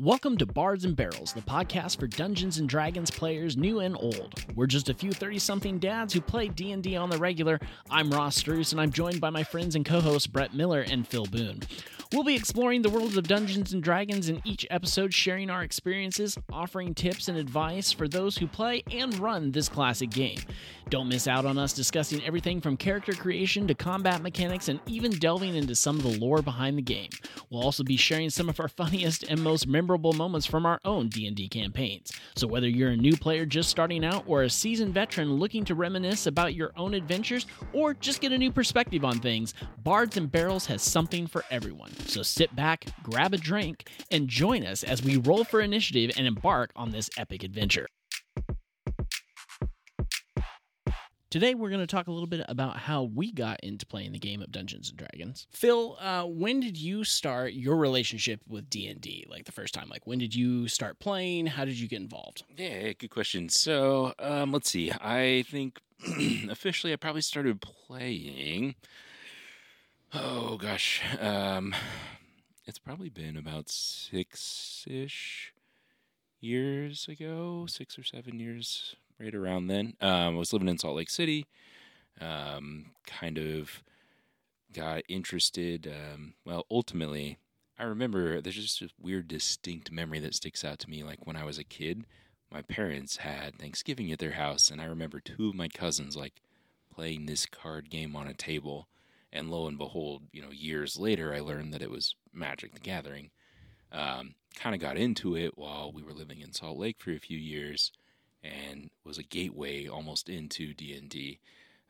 Welcome to Bards and Barrels, the podcast for Dungeons and Dragons players new and old. We're just a few 30-something dads who play D&D on the regular. I'm Ross Struess and I'm joined by my friends and co-hosts Brett Miller and Phil Boone. We'll be exploring the worlds of Dungeons and Dragons in each episode, sharing our experiences, offering tips and advice for those who play and run this classic game. Don't miss out on us discussing everything from character creation to combat mechanics and even delving into some of the lore behind the game. We'll also be sharing some of our funniest and most memorable moments from our own D&D campaigns. So whether you're a new player just starting out or a seasoned veteran looking to reminisce about your own adventures or just get a new perspective on things, Bards and Barrels has something for everyone. So sit back, grab a drink, and join us as we roll for initiative and embark on this epic adventure. Today, we're going to talk a little bit about how we got into playing the game of Dungeons and Dragons. Phil, uh, when did you start your relationship with D and D? Like the first time, like when did you start playing? How did you get involved? Yeah, good question. So, um, let's see. I think officially I probably started playing. Oh gosh, um, it's probably been about six ish years ago, six or seven years, right around then. Um, I was living in Salt Lake City. Um, kind of got interested. Um, well, ultimately, I remember there's just a weird, distinct memory that sticks out to me. Like when I was a kid, my parents had Thanksgiving at their house, and I remember two of my cousins like playing this card game on a table. And lo and behold, you know, years later, I learned that it was Magic the Gathering. Um, kind of got into it while we were living in Salt Lake for a few years, and was a gateway almost into D and D.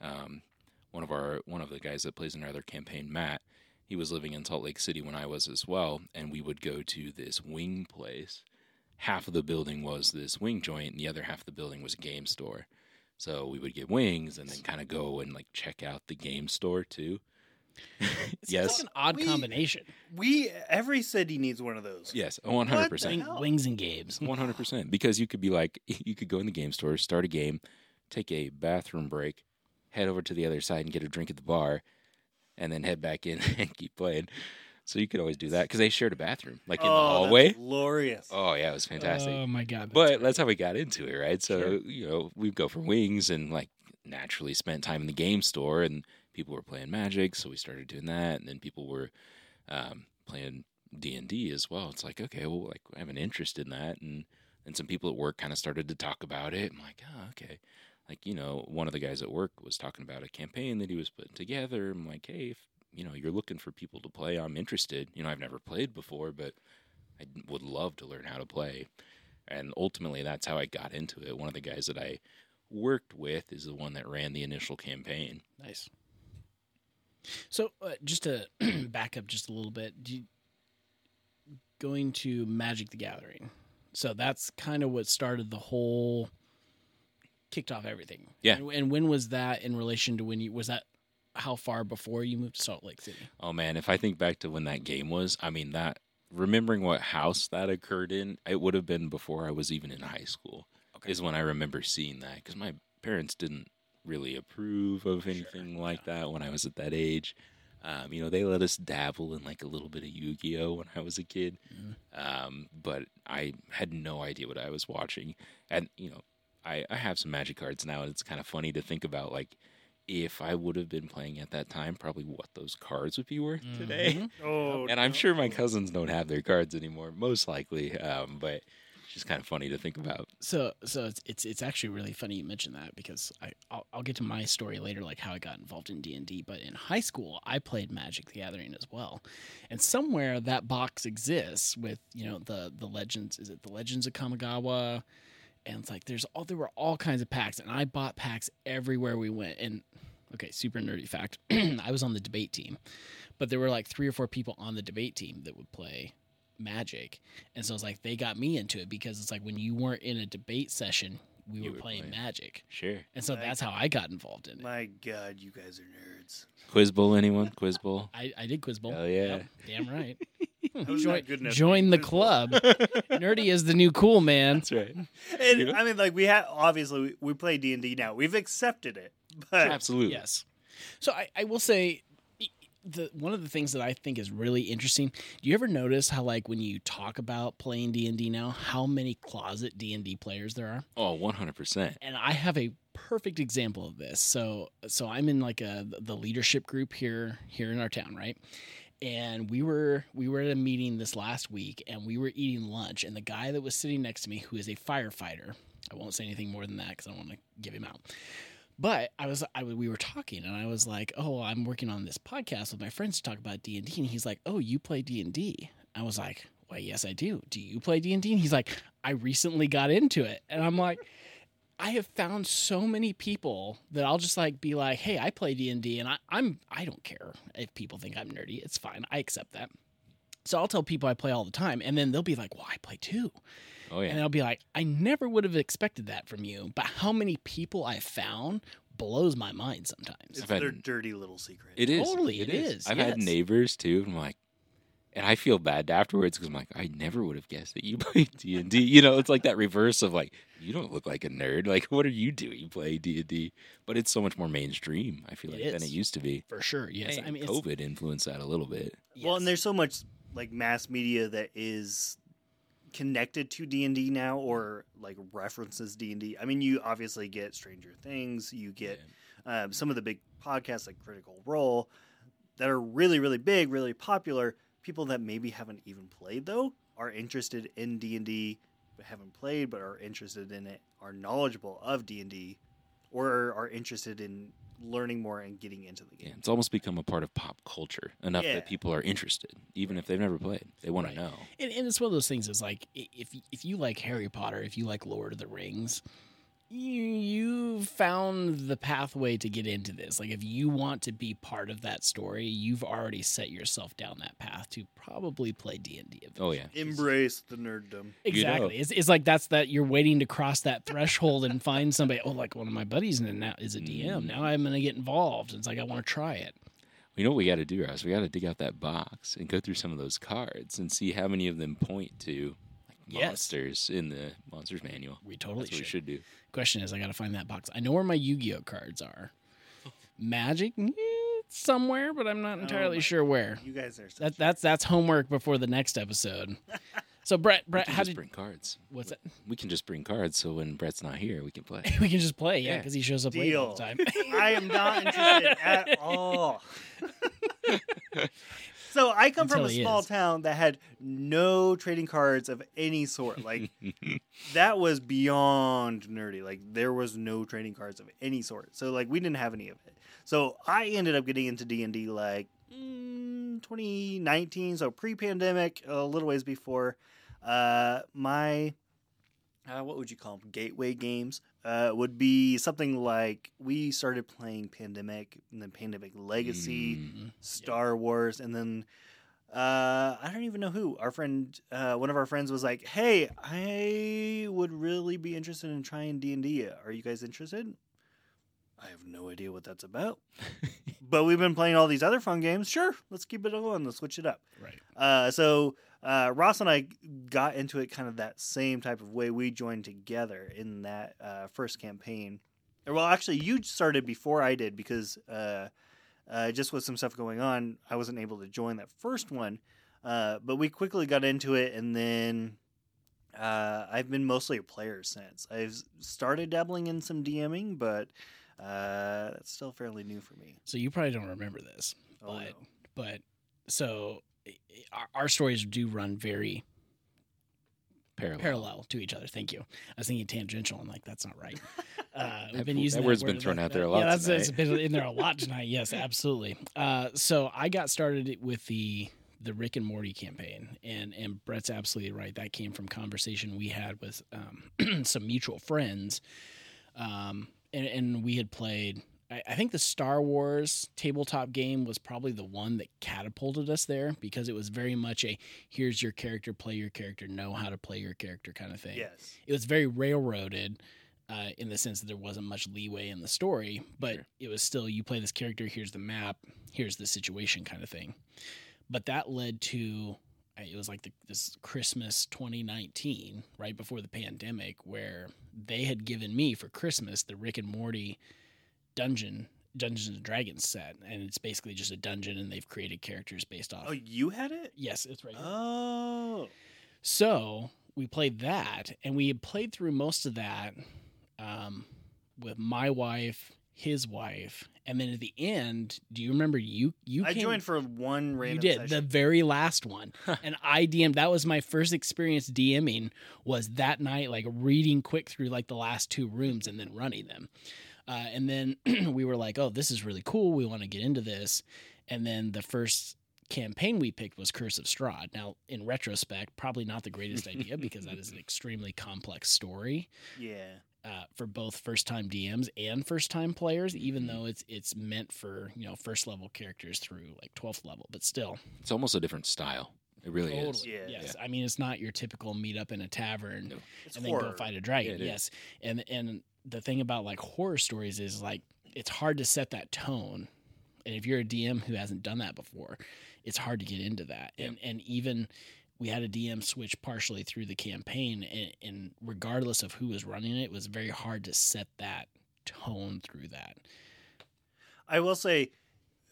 Um, one of our one of the guys that plays in our other campaign, Matt, he was living in Salt Lake City when I was as well, and we would go to this wing place. Half of the building was this wing joint, and the other half of the building was a game store. So we would get wings and then kind of go and like check out the game store too. It's yes, like an odd We- combination. We every city needs one of those. yes, one hundred percent. Wings and games. One hundred percent. Because you could be like, you could go in the game store, start a game, take a bathroom break, head over to the other side and get a drink at the bar, and then head back in and keep playing. So you could always do that because they shared a bathroom, like in the Oh, hallway. that's glorious. Oh yeah, it was fantastic. Oh my god! but that's how we got into it, right? So Sure. you know, we'd go for wings and like naturally spent time in the game store, and people were playing Magic, so we started doing that, and then people were um, playing D and D as well. It's like okay, well, like I have an interest in that, and and some people at work kind of started to talk about it. I'm like, oh, okay. Like you know, one of the guys at work was talking about a campaign that he was putting together. I'm like, hey, if you know you're looking for people to play, I'm interested. You know, I've never played before, but I would love to learn how to play and ultimately that's how I got into it. One of the guys that I worked with is the one that ran the initial campaign. Nice. So, uh, just to back up just a little bit, do you, going to Magic the Gathering. So that's kind of what started the whole, kicked off everything. Yeah. And, and when was that in relation to when you was that? How far before you moved to Salt Lake City? Oh man, if I think back to when that game was, I mean that remembering what house that occurred in, it would have been before I was even in high school. Okay. Is when I remember seeing that because my parents didn't really approve of anything like that when I was at that age. Um, you know, they let us dabble in like a little bit of Yu Gi Oh when I was a kid, um, but I had no idea what I was watching. And you know, I, I have some Magic cards now, and it's kind of funny to think about like if I would have been playing at that time, probably what those cards would be worth today. Mhm. Oh, And I'm no. sure my cousins don't have their cards anymore, most likely. Um, but just kind of funny to think about. So, so it's it's it's actually really funny you mentioned that because I I'll, I'll get to my story later, like how I got involved in D and D. But in high school, I played Magic the Gathering as well, and somewhere that box exists with you know the the legends. Is it the Legends of Kamigawa? And it's like there's all there were all kinds of packs, and I bought packs everywhere we went. And okay, super nerdy fact: I was on the debate team, but there were like three or four people on the debate team that would play Magic, and so it's like they got me into it because it's like when you weren't in a debate session, we were were playing playing. Magic, Sure. and so Like- that's how I got involved in it. My God, you guys are nerds. Quiz Bowl, anyone? Quiz Bowl? I, I did Quiz Bowl. Hell yeah. Yep, damn right. Join good join the club. Nerdy is the new cool man. That's right. And You know? I mean, like we have obviously we, we play D and D now. We've accepted it, but Absolutely. Yes. So I, I will say, the one of the things that I think is really interesting. Do you ever notice how like when you talk about playing D and D now, how many closet D and D players there are? Oh, 100%. And I have a perfect example of this. So so I'm in like a the leadership group here here in our town, right? And we were we were at a meeting this last week and we were eating lunch and the guy that was sitting next to me who is a firefighter, I won't say anything more than that cuz I don't want to give him out. But I was, I we were talking, and I was like, "Oh, I'm working on this podcast with my friends to talk about D and D." And he's like, "Oh, you play D and D?" I was like, "Why, yes, I do. Do you play D and D?" And he's like, "I recently got into it," and I'm like. I have found so many people that I'll just like be like, "Hey, I play D and D, and I, I'm I don't care if people think I'm nerdy. It's fine. I accept that." So I'll tell people I play all the time, and then they'll be like, "Well, I play too," Oh, yeah. and I'll be like, "I never would have expected that from you." But how many people I've found blows my mind sometimes. It's I've had- their dirty little secret. It is. Totally, it is. is, I've had neighbors too. And I'm like, and I feel bad afterwards because I'm like, I never would have guessed that you play D and D. You know, it's like that reverse of like, you don't look like a nerd. Like, what are you doing? You play D and D, but it's so much more mainstream. I feel It like than it used to be. For sure, yes. And I mean, it's, COVID influenced that a little bit. Well, and there's so much like mass media that is connected to D and D now, or like references D and D. I mean, you obviously get Stranger Things. You get um, some of the big podcasts like Critical Role that are really, really big, really popular. People that maybe haven't even played though are interested in D and D, but haven't played, but are interested in it, are knowledgeable of D and D, or are interested in learning more and getting into the Yeah, game. it's almost become a part of pop culture enough Yeah. that people are interested, even if they've never played. They want Right. to know. and, and it's one of those things. Is like if if you like Harry Potter, if you like Lord of the Rings, you you found the pathway to get into this. Like if you want to be part of that story, you've already set yourself down that path to probably play D and D. Oh yeah, Embrace the nerddom. Exactly. It's, it's like that's that you're waiting to cross that threshold and find somebody. Oh, like one of my buddies and now is a DM. Mm. Now I'm going to get involved. It's like I want to try it. You know what we got to do, Ross? We got to dig out that box and go through some of those cards and see how many of them point to like, Yes. monsters in the monsters manual. We totally That's what should. we should do. Question is, I got to find that box. I know where my Yu-Gi-Oh cards are. Magic eh, somewhere, but I'm not entirely my- sure where. You guys are That that's that's homework before the next episode. So Brett, We Brett, can how just did bring cards. what's that? We can just bring cards, so when Brett's not here, we can play. we can just play, yeah, Yeah. because he shows up late all the time. I am not interested at all. So I come from a small is. town that had no trading cards of any sort. Like that was beyond nerdy. Like there was no trading cards of any sort. So like we didn't have any of it. So I ended up getting into D and D like mm, 2019, so pre-pandemic, a little ways before. Uh, my uh, what would you call them? Gateway games uh, would be something like we started playing Pandemic and then Pandemic Legacy, Mm. Star Wars, and then uh, I don't even know who. Our friend, uh, one of our friends, was like, "Hey, I would really be interested in trying D and D. Are you guys interested?" I have no idea what that's about, but we've been playing all these other fun games. Sure, let's keep it going. Let's switch it up. right. Uh, so uh, Ross and I got into it kind of that same type of way. We joined together in that uh, first campaign. Well, actually, you started before I did because uh, uh, just with some stuff going on, I wasn't able to join that first one. Uh, but we quickly got into it, and then uh, I've been mostly a player since. I've started dabbling in some DMing, but uh, that's still fairly new for me. So you probably don't remember this, Oh, but no. but so our, our stories do run very Parallel. parallel to each other. Thank you. I was thinking tangential. I'm like, that's not right. Uh, we've been using that word's been thrown out there a lot Yeah, that's tonight. it's been in there a lot tonight. Yes, absolutely. Uh, so I got started with the the Rick and Morty campaign, and and Brett's absolutely right. That came from conversation we had with um, some mutual friends, um, and and we had played. I I think the Star Wars tabletop game was probably the one that catapulted us there because it was very much a here's your character, play your character, know how to play your character kind of thing Yes. it was very railroaded uh, in the sense that there wasn't much leeway in the story, but Sure. it was still you play this character, here's the map, here's the situation kind of thing. But that led to it was like the, this Christmas 2019, right before the pandemic, where they had given me for Christmas the Rick and Morty dungeon Dungeons and Dragons set, and it's basically just a dungeon, and they've created characters based off. Oh, you had it? yes, it's right. here. Oh. So we played that, and we had played through most of that um, with my wife, his wife, and then at the end, do you remember you you I came, joined for one random you did the very last one, and I DM'd. That was my first experience DMing. Was that night like reading quick through like the last two rooms and then running them, uh, and then we were like, oh, this is really cool. We want to get into this, and then the first campaign we picked was Curse of Strahd. Now, in retrospect, probably not the greatest idea because that is an extremely complex story yeah. uh, for both first time DMs and first time players, even though it's it's meant for you know first level characters through like twelfth level, but still, It's almost a different style. It really is. Yeah. yes. I mean, it's not your typical meet up in a tavern No. It's and then go fight a dragon. Yeah, it is. yes, and and the thing about like horror stories is like it's hard to set that tone, and if you're a DM who hasn't done that before, it's hard to get into that. Yeah. And and even we had a DM switch partially through the campaign, and, and regardless of who was running it, it was very hard to set that tone through that. I will say,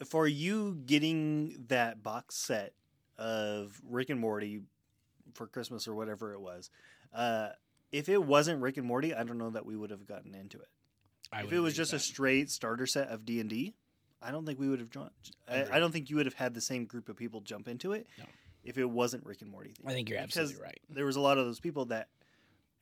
for you getting that box set of Rick and Morty for Christmas or whatever it was, uh, if it wasn't Rick and Morty, I don't know that we would have gotten into it. I if it was just a straight starter set of D and D, I don't think we would have joined. I, I don't think you would have had the same group of people jump into it No. if it wasn't Rick and Morty. I think you're because absolutely right. There was a lot of those people that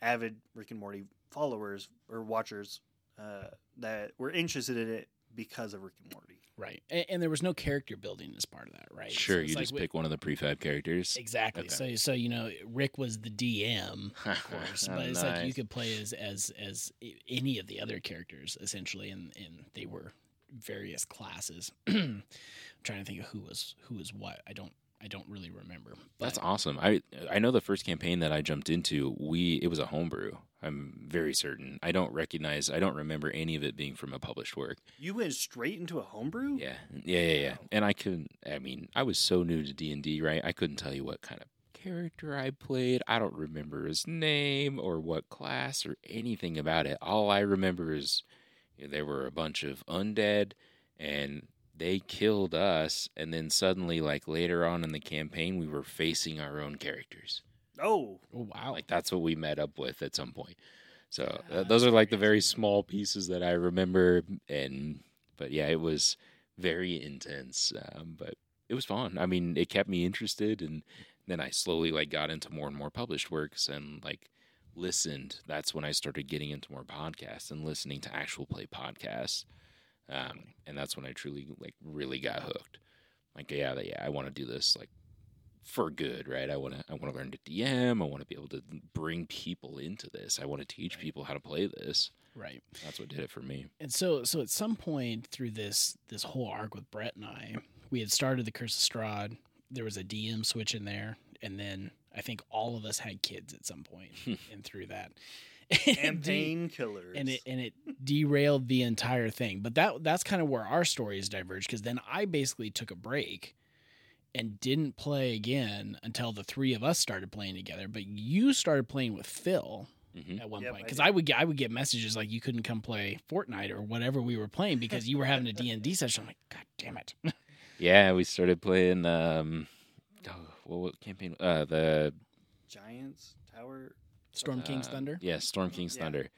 avid Rick and Morty followers or watchers uh, that were interested in it because of Rick and Morty. Right, and, and there was no character building as part of that, right? Sure, it's you like just we- pick one of the prefab characters. Exactly. Okay. So so you know Rick was the DM, of course, but it's like you could play as as as any of the other characters essentially, and and they were various classes. I'm trying to think of who was who was what. I don't I don't really remember. That's awesome. I I know the first campaign that I jumped into, we it was a homebrew. I'm very certain. I don't recognize. I don't remember any of it being from a published work. You went straight into a homebrew. Yeah, yeah, yeah, yeah. And I couldn't. I mean, I was so new to D and D, right? I couldn't tell you what kind of character I played. I don't remember his name or what class or anything about it. All I remember is you know, there were a bunch of undead, and they killed us. And then suddenly, like later on in the campaign, we were facing our own characters. Oh, Oh wow! Like that's what we met up with at some point. So uh, those are like the very small pieces that I remember, and but yeah, it was very intense, um, but it was fun. I mean, it kept me interested, and then I slowly like got into more and more published works, and like listened. That's when I started getting into more podcasts and listening to actual play podcasts, um, and that's when I truly like really got hooked. Like yeah, yeah, I want to do this like for good, right? I want to I want to learn to DM. I want to be able to bring people into this. I want to teach people how to play this. right. That's what did it for me. And so so at some point through this this whole arc with Brett and I, we had started the Curse of Strahd. There was a DM switch in there, and then I think all of us had kids at some point, and through that. And de- painkillers. and it and it derailed the entire thing. But that that's kind of where our stories diverged because then I basically took a break and didn't play again until the three of us started playing together. But you started playing with Phil hmm at one Yep, point because did. I would get I would get messages like you couldn't come play Fortnite or whatever we were playing because you were having a D and D session. I'm like, God damn it! Yeah, we started playing. Um, oh, what, what campaign? Uh, the Giants Tower. Storm King's uh, Thunder. Yeah, Storm King's Yeah. Thunder.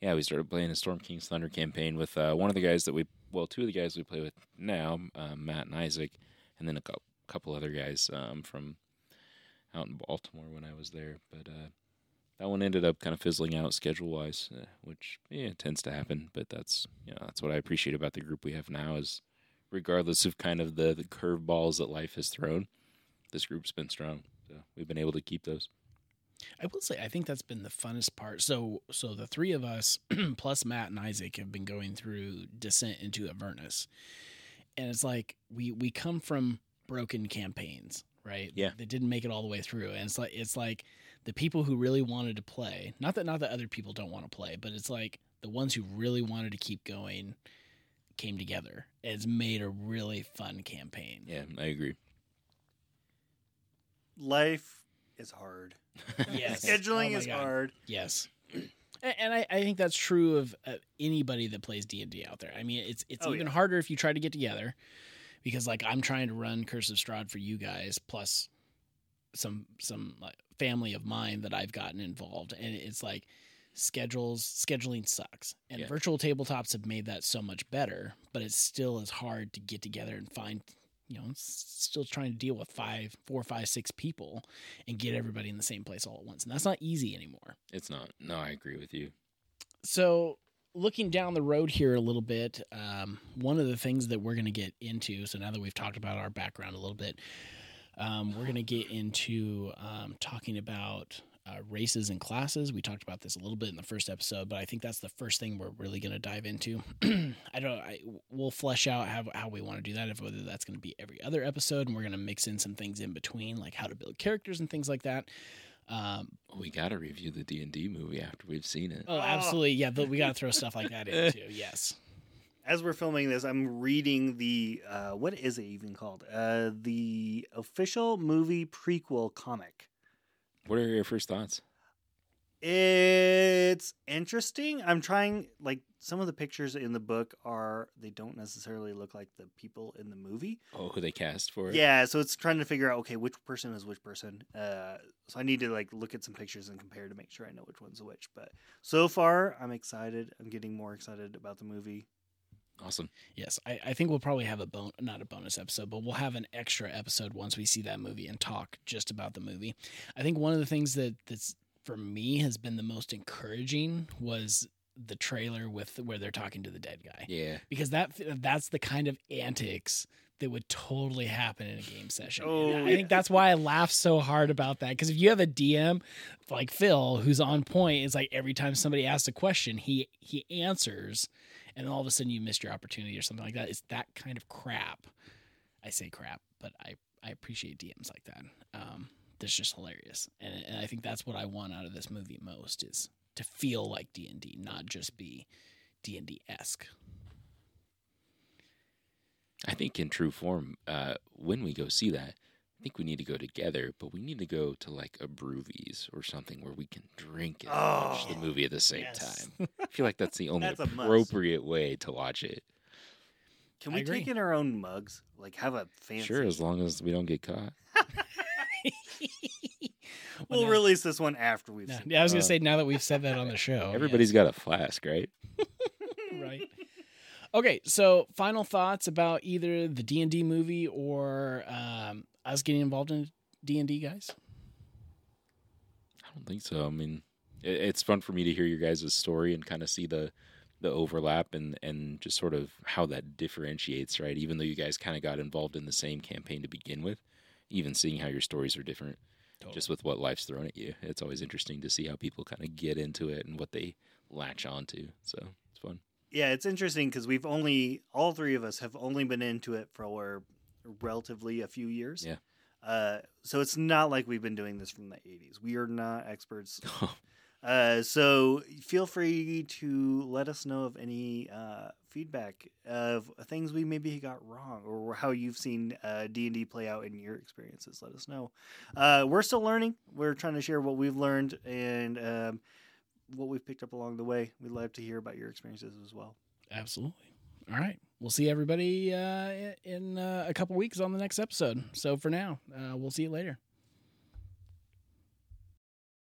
Yeah, we started playing a Storm King's Thunder campaign with uh, one of the guys that we, well, two of the guys we play with now, uh, Matt and Isaac, and then a cou- couple other guys um, from out in Baltimore when I was there. But uh, that one ended up kind of fizzling out schedule wise, uh, which yeah tends to happen. But that's you know that's what I appreciate about the group we have now is, regardless of kind of the the curveballs that life has thrown, this group's been strong. So we've been able to keep those. I will say I think that's been the funnest part. So so the three of us plus Matt and Isaac have been going through Descent into Avernus. And it's like we we come from broken campaigns, right? Yeah. That didn't make it all the way through. And it's like it's like the people who really wanted to play, not that not that other people don't want to play, but it's like the ones who really wanted to keep going came together. And it's made a really fun campaign. Yeah, I agree. Life is hard. Yes. Scheduling Oh is God. hard. Yes. And I, I think that's true of uh, anybody that plays D and D out there. I mean, it's it's Oh, even yeah. harder if you try to get together, because like I'm trying to run Curse of Strahd for you guys, plus some some like, family of mine that I've gotten involved, and it's like schedules scheduling sucks. And Yeah. virtual tabletops have made that so much better, but it still is hard to get together and find. You know, still trying to deal with five, four, five, six people and get everybody in the same place all at once, and that's not easy anymore It's not. No, I agree with you. so looking down the road here a little bit um, one of the things that we're going to get into so now that we've talked about our background a little bit um, we're going to get into um, talking about uh, races and classes we talked about this a little bit in the first episode but i think that's the first thing we're really going to dive into i don't I, we'll flesh out how, how we want to do that if whether that's going to be every other episode and we're going to mix in some things in between like how to build characters and things like that um, We got to review the D and D movie after we've seen it. oh absolutely yeah but we got to throw stuff like that in too yes As we're filming this, I'm reading the uh, what is it even called? Uh, the official movie prequel comic. What are your first thoughts? It's interesting. I'm trying like some of the pictures in the book are they don't necessarily look like the people in the movie. Oh, who they cast for it? Yeah, so it's trying to figure out okay, which person is which person. Uh, so I need to like look at some pictures and compare to make sure I know which one's which. But so far, I'm excited. I'm getting more excited about the movie. Awesome. Yes, I, I think we'll probably have a bon- not a bonus episode, but we'll have an extra episode once we see that movie and talk just about the movie. I think one of the things that that's for me has been the most encouraging was the trailer with where they're talking to the dead guy Yeah. because that that's the kind of antics that would totally happen in a game session. Oh, And I think that's why I laugh so hard about that because if you have a DM like Phil who's on point, it's like every time somebody asks a question, he he answers, and all of a sudden you missed your opportunity or something like that. It's that kind of crap. I say crap, but I I appreciate DMs like that. Um, that's just hilarious, and and I think that's what I want out of this movie most is to feel like D and D, not just be D and D esque. I think in true form, uh, when we go see that, I think we need to go together, but we need to go to like a Brewvies or something where we can drink and watch the Oh, movie at the same yes. time. I feel like that's the only That's a must. appropriate way to watch it. Can we take in our own mugs? Like have a fancy. Sure, as long as we don't get caught. We'll now- release this one after we've No, seen. yeah, I was gonna Uh, say now that we've said that on the show, Everybody's got a flask, right? right. Okay, so final thoughts about either the D and D movie or um, us getting involved in D and D, guys. I don't think so. I mean, it, it's fun for me to hear your guys' story and kind of see the the overlap and and just sort of how that differentiates, right? Even though you guys kind of got involved in the same campaign to begin with, even seeing how your stories are different, Totally. just with what life's thrown at you, it's always interesting to see how people kind of get into it and what they latch onto. So it's fun. Yeah, it's interesting because we've only all three of us have only been into it for relatively a few years. Yeah. Uh, so it's not like we've been doing this from the '80s. We are not experts. Uh, so feel free to let us know of any uh, feedback of things we maybe got wrong or how you've seen uh, D&D play out in your experiences. Let us know. Uh, we're still learning. We're trying to share what we've learned and um, what we've picked up along the way. We'd love to hear about your experiences as well. Absolutely. All right, we'll see everybody uh, in uh, a couple weeks on the next episode. So for now, uh, we'll see you later.